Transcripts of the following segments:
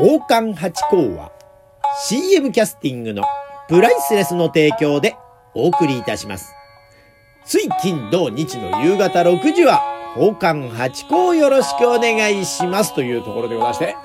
宝冠八甲は CM キャスティングのプライスレスの提供でお送りいたします。水金土日の夕方6時は宝冠八甲よろしくお願いしますというところでございまして、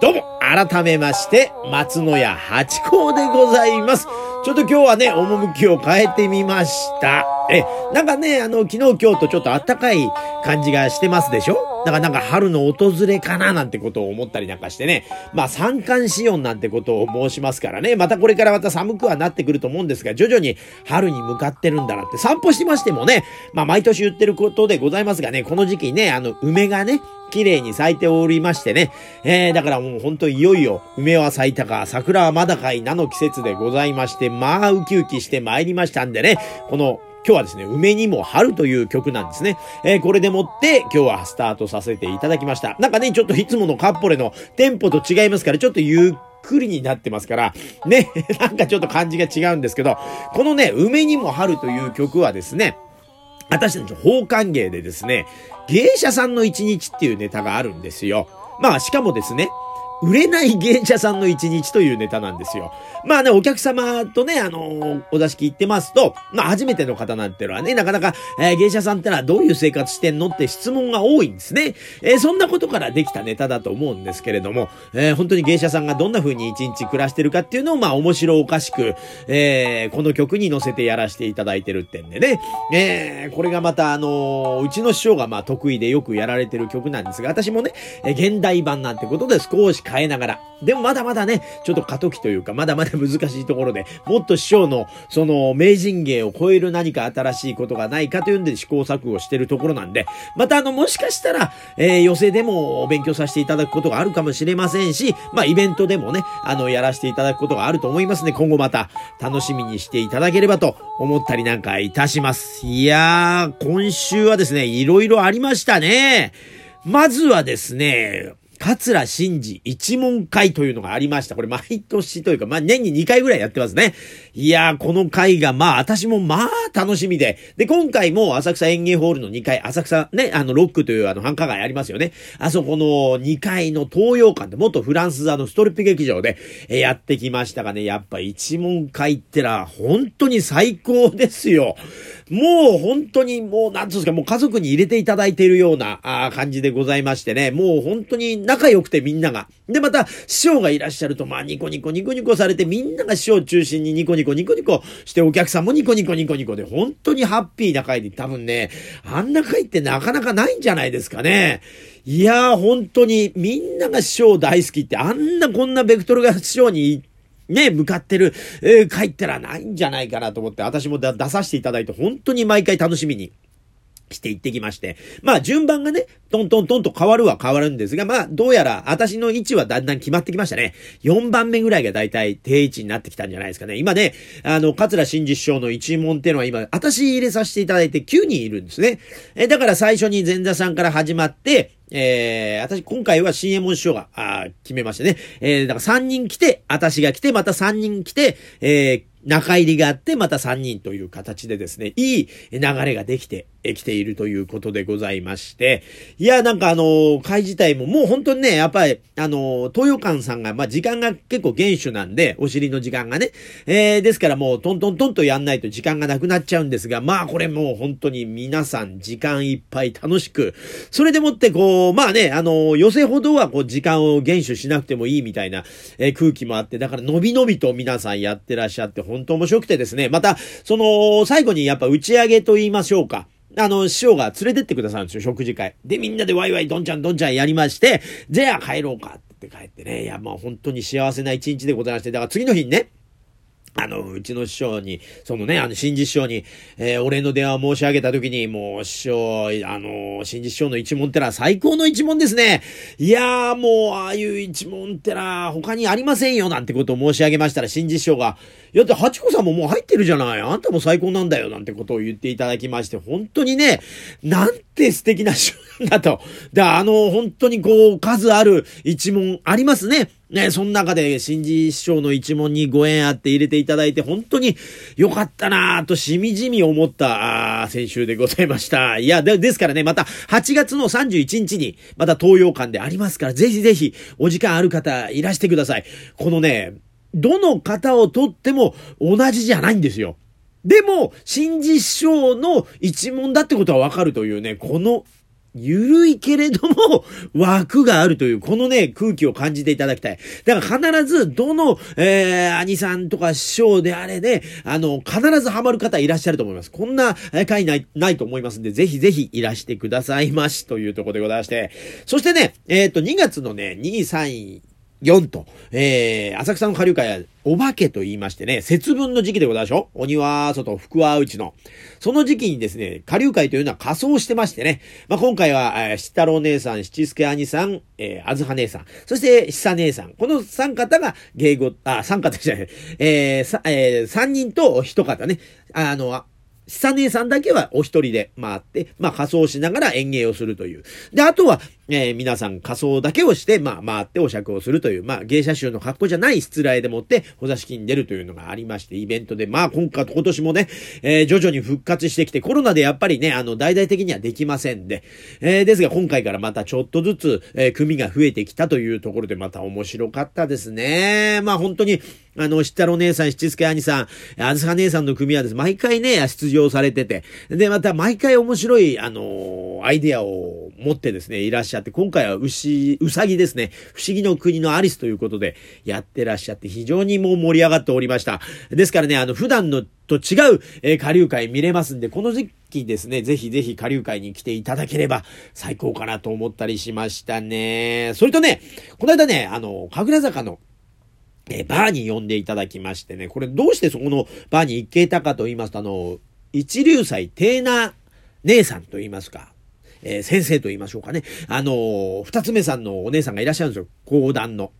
どうも改めまして松野屋八甲でございます。ちょっと今日はね、趣を変えてみました。え、なんかね、あの、昨日今日とちょっと暖かい感じがしてますでしょ？だからなんか春の訪れかななんてことを思ったりなんかしてね。まあ三寒四温なんてことを申しますからね。またこれからまた寒くはなってくると思うんですが、徐々に春に向かってるんだなって散歩しましてもね、まあ毎年言ってることでございますがね、この時期ね、あの梅がね、綺麗に咲いておりましてね。えー、だからもう本当いよいよ、梅は咲いたか、桜はまだかいなの季節でございまして、まあウキウキして参りましたんでね、この今日はですね、梅にも春という曲なんですね。えー、これでもって今日はスタートさせていただきました。なんかね、ちょっといつものカッポレのテンポと違いますから、ちょっとゆっくりになってますから、ね、なんかちょっと感じが違うんですけど、このね、梅にも春という曲はですね、私たち宝冠芸でですね、芸者さんの一日っていうネタがあるんですよ。まあ、しかもですね、売れない芸者さんの一日というネタなんですよ。まあね、お客様とね、あのー、お座敷行ってますと、まあ初めての方なんてのはね、なかなか、えー、芸者さんってのはどういう生活してんのって質問が多いんですね。えー、そんなことからできたネタだと思うんですけれども、えー、本当に芸者さんがどんな風に一日暮らしてるかっていうのを、まあ面白おかしく、えー、この曲に乗せてやらせていただいてるってんでね、えー、これがまたあのー、うちの師匠がまあ得意でよくやられてる曲なんですが、私もね、えー、現代版なんてことで少し変えながら、でもまだまだね、ちょっと過渡期というか、まだまだ難しいところで、もっと師匠の、その、名人芸を超える何か新しいことがないかというんで試行錯誤してるところなんで、またあの、もしかしたら、えー、寄席でも勉強させていただくことがあるかもしれませんし、まあ、イベントでもね、あの、やらせていただくことがあると思いますね。今後また、楽しみにしていただければと思ったりなんかいたします。いやー、今週はですね、いろいろありましたね。まずはですね、桂真治一問会というのがありました。これ毎年というか、まあ年に2回ぐらいやってますね。いやー、この会がまあ私もまあ楽しみで。で、今回も浅草園芸ホールの2階、浅草ね、あのロックというあの繁華街ありますよね。あそこの2階の東洋館で元フランス座のストリップ劇場で、やってきましたがね、やっぱ一問会ってら本当に最高ですよ。もう本当にもうなんつうんですか、もう家族に入れていただいているようなあ感じでございましてね、もう本当に仲良くてみんなが。で、また師匠がいらっしゃると、まあニコニコニコニコされてみんなが師匠中心にニコニコニコニコしてお客さんもニコニコニコニコで本当にハッピーな会で多分ね、あんな会ってなかなかないんじゃないですかね。いやー本当にみんなが師匠大好きってあんなこんなベクトルが師匠に行ってね、向かってる、えー、帰ったらないんじゃないかなと思って、私も出させていただいて、本当に毎回楽しみに。して行ってきまして。まあ順番がね、トントントンと変わるは変わるんですが、まあどうやら私の位置はだんだん決まってきましたね。4番目ぐらいがだいたい定位置になってきたんじゃないですかね。今ね、あの、桂新実師匠の一問っていうのは今、私入れさせていただいて9人いるんですね。え、だから最初に前座さんから始まって、えー、私、今回は新右衛門師匠が、あ決めましてね。えー、だから3人来て、私が来て、また3人来て、えー、中入りがあって、また3人という形でですね、いい流れができてきているということでございまして、いや、なんかあの、会自体ももう本当にね、やっぱり、あの、東洋館さんが、まあ、時間が結構厳守なんで、お尻の時間がね、えー、ですからもうトントントンとやんないと時間がなくなっちゃうんですが、まあ、これもう本当に皆さん時間いっぱい楽しく、それでもってこう、まあね、あの、寄せほどはこう、時間を厳守しなくてもいいみたいな、えー、空気もあって、だから伸び伸びと皆さんやってらっしゃって、本当面白くてですね、また、その、最後にやっぱ打ち上げと言いましょうか。あの、師匠が連れてってくださるんですよ、食事会。で、みんなでワイワイどんちゃんどんちゃんやりまして、じゃあ帰ろうかって帰ってね。いや、まあ本当に幸せな一日でございまして、だから次の日にね、あの、うちの師匠に、そのね、あの、新実師匠に、えー、お礼の電話を申し上げたときに、もう、師匠、あの、新実師匠の一問ってのは最高の一問ですね。いやー、もう、ああいう一問ってのは他にありませんよ、なんてことを申し上げましたら、新実師匠が、いや、って、八子さんももう入ってるじゃない。あんたも最高なんだよ、なんてことを言っていただきまして、本当にね、なんて素敵な師匠だと。で、あの、本当にこう、数ある一問ありますね。ね、その中で、新次師匠の一問にご縁あって入れていただいて、本当に良かったなぁと、しみじみ思った、あ先週でございました。いや、で、ですからね、また、8月の31日に、また東洋館でありますから、ぜひぜひ、お時間ある方、いらしてください。このね、どの方をとっても同じじゃないんですよ。でも、新次師匠の一問だってことはわかるというね、この緩いけれども、枠があるという、このね、空気を感じていただきたい。だから必ず、どの、えー、兄さんとか師匠であれで、あの、必ずハマる方いらっしゃると思います。こんな回ない、ないと思いますんで、ぜひぜひいらしてくださいまし、というところでございまして。そしてね、えっ、ー、と、2月のね、2、3、4と、えー、浅草の下流会は、お化けと言いましてね、節分の時期でございましょ鬼は外、福は内の。その時期にですね、下流会というのは仮装してましてね、まあ、今回は、えー、七太郎姉さん、七助兄さん、えー、あずは姉さん、そして久姉さん。この三方が芸語、あ、三方じゃない、えー、さ、えー、三人と一方ね、あの、久姉さんだけはお一人で回って、まあ仮装しながら演芸をするという。で、あとは、えー、皆さん仮装だけをして、まあ回ってお釈をするという、まあ芸者衆の格好じゃない失礼でもってお座敷に出るというのがありまして、イベントで、まあ今回、今年もね、えー、徐々に復活してきて、コロナでやっぱりね、あの、大々的にはできませんで、えー、ですが今回からまたちょっとずつ、え、組が増えてきたというところでまた面白かったですね。まあ本当に、あの、七太郎姉さん、七助兄さん、あずさ姉さんの組はです、毎回ね、出場されてて、で、また毎回面白い、あのアイデアを持ってですね、いらっしゃって、今回は牛、うさぎですね、不思議の国のアリスということでやってらっしゃって、非常にもう盛り上がっておりました。ですからね、あの、普段のと違う、えー、下流会見れますんで、この時期ですね、ぜひぜひ下流会に来ていただければ最高かなと思ったりしましたね。それとね、この間ね、あの、神楽坂のえー、バーに呼んでいただきましてね、これどうしてそこのバーに行けたかと言いますと、あの、一流祭テーナ姉さんと言いますか、えー、先生と言いましょうかね。あの二つ目さんのお姉さんがいらっしゃるんですよ。講談の。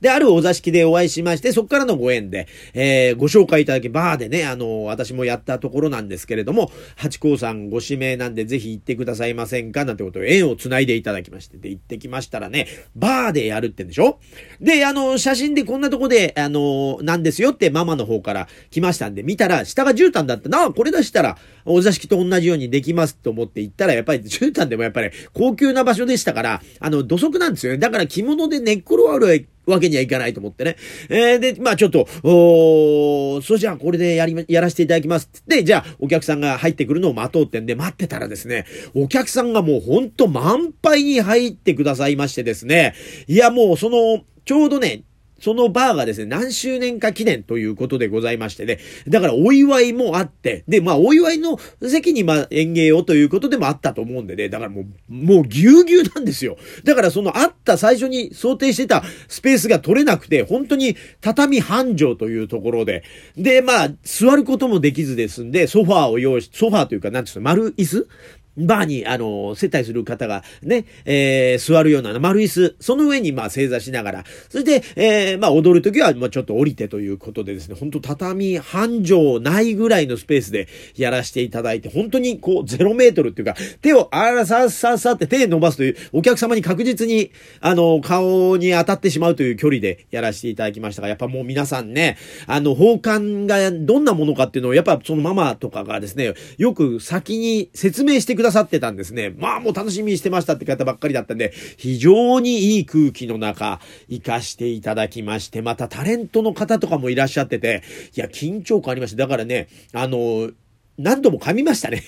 で、あるお座敷でお会いしまして、そこからのご縁で、えー、ご紹介いただき、バーでね、あの、私もやったところなんですけれども、八甲さんご指名なんでぜひ行ってくださいませんかなんてことを縁を繋いでいただきまして、で、行ってきましたらね、バーでやるってんでしょ？で、あの、写真でこんなとこで、あの、なんですよってママの方から来ましたんで、見たら、下が絨毯だったな、これ出したら、お座敷と同じようにできますと思って行ったら、やっぱり絨毯でもやっぱり高級な場所でしたから、あの、土足なんですよね。だから着物で寝っ転がるわけにはいかないと思ってね。えー、で、まあちょっと、おそれじゃあこれでやり、やらせていただきますって、じゃあお客さんが入ってくるのを待とうってんで待ってたらですね、お客さんがもうほんと満杯に入ってくださいましてですね、いやもうその、ちょうどね、そのバーがですね、何周年か記念ということでございましてね。だからお祝いもあって、で、まあお祝いの席にまあ演芸をということでもあったと思うんでね。だからもう、もうぎゅうぎゅうなんですよ。だからそのあった最初に想定してたスペースが取れなくて、本当に畳半畳というところで。で、まあ座ることもできずですんで、ソファーを用意し、ソファーというか、なんていうの、丸椅子バーに、あの、接待する方がね、えー、座るような丸椅子、その上に、まあ、正座しながら、そして、えー、まあ、踊るときは、まあ、ちょっと降りてということでですね、本当畳半畳ないぐらいのスペースでやらせていただいて、本当にこう、ゼロメートルっていうか、手を、あら、さっさっさって手伸ばすという、お客様に確実に、あの、顔に当たってしまうという距離でやらせていただきましたが、やっぱもう皆さんね、あの、奉還がどんなものかっていうのを、やっぱそのママとかがですね、よく先に説明してくくださってたんですね。まあもう楽しみにしてましたって方ばっかりだったんで、非常にいい空気の中、活かしていただきまして、またタレントの方とかもいらっしゃってて、いや、緊張感ありました。だからね、あの、何度も噛みましたね。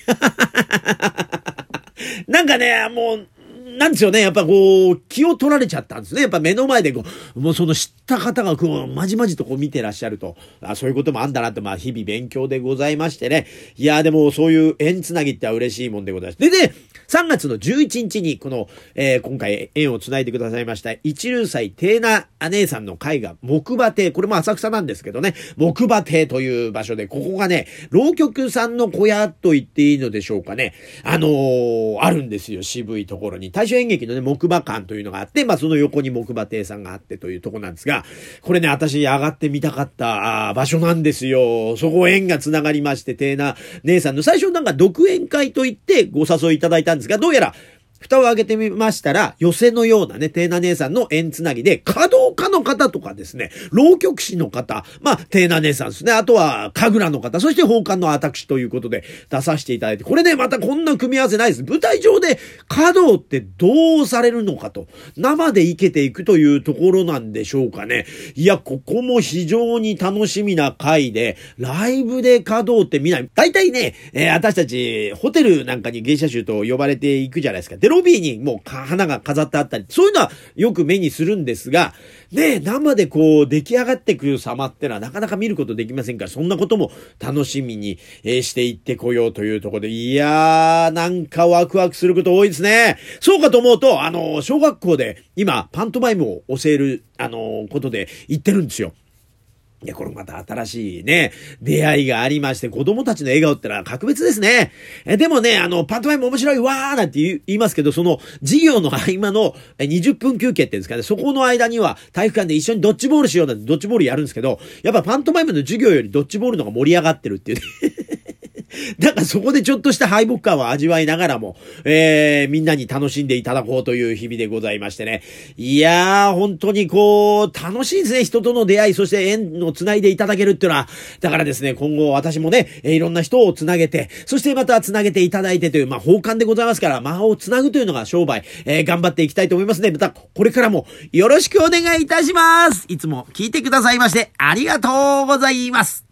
なんかね、もう、なんですよね。やっぱこう、気を取られちゃったんですね。やっぱ目の前でこう、もうその知った方がこう、まじまじとこう見てらっしゃると、あそういうこともあんだなって、まあ日々勉強でございましてね。いや、でもそういう縁つなぎっては嬉しいもんでございます。でね、3月の11日にこの、えー、今回縁をつないでくださいました、一流祭テーナ姉さんの会が木馬亭、これも浅草なんですけどね、木馬亭という場所で、ここがね、浪曲さんの小屋と言っていいのでしょうかね。あのー、あるんですよ、渋いところに。大正演劇のね、木馬館というのがあって、まあその横に木馬亭さんがあってというとこなんですが、これね、私上がってみたかった場所なんですよ。そこ縁が繋がりまして、テーナ姉さんの最初なんか独演会と言ってご誘いいただいたんですが、どうやら蓋を開けてみましたら、寄せのようなね、テーナ姉さんの縁つなぎで、華道家の方とかですね、浪曲師の方、まあ、テーナ姉さんですね。あとは、神楽の方、そして奉還の私ということで出させていただいて、これね、またこんな組み合わせないです。舞台上で華道ってどうされるのかと、生で生けていくというところなんでしょうかね。いや、ここも非常に楽しみな回で、ライブで華道って見ない。大体ね、えー、私たち、ホテルなんかに芸者集と呼ばれていくじゃないですか。ロビーにもう花が飾ってあったり、そういうのはよく目にするんですが、ね、生でこう出来上がってくる様ってのはなかなか見ることできませんから、そんなことも楽しみに、えー、していってこようというところで、いやー、なんかワクワクすること多いですね。そうかと思うと、あの、小学校で今、パントマイムを教える、あの、ことで行ってるんですよ。いや、これまた新しいね、出会いがありまして、子供たちの笑顔ってのは格別ですね。えでもね、あの、パントマイム面白いわーなんて言いますけど、その、授業の合間の20分休憩っていうんですかね、そこの間には体育館で一緒にドッジボールしようなんてドッジボールやるんですけど、やっぱパントマイムの授業よりドッジボールの方が盛り上がってるっていうね だからそこでちょっとした敗北感を味わいながらも、えー、みんなに楽しんでいただこうという日々でございましてね。いやー、本当にこう、楽しいですね。人との出会い、そして縁を繋いでいただけるっていうのは。だからですね、今後私もね、えー、いろんな人を繋げて、そしてまた繋げていただいてという、まあ、奉還でございますから、魔法を繋ぐというのが商売、えー、頑張っていきたいと思いますね。また、これからもよろしくお願いいたします。いつも聞いてくださいまして、ありがとうございます。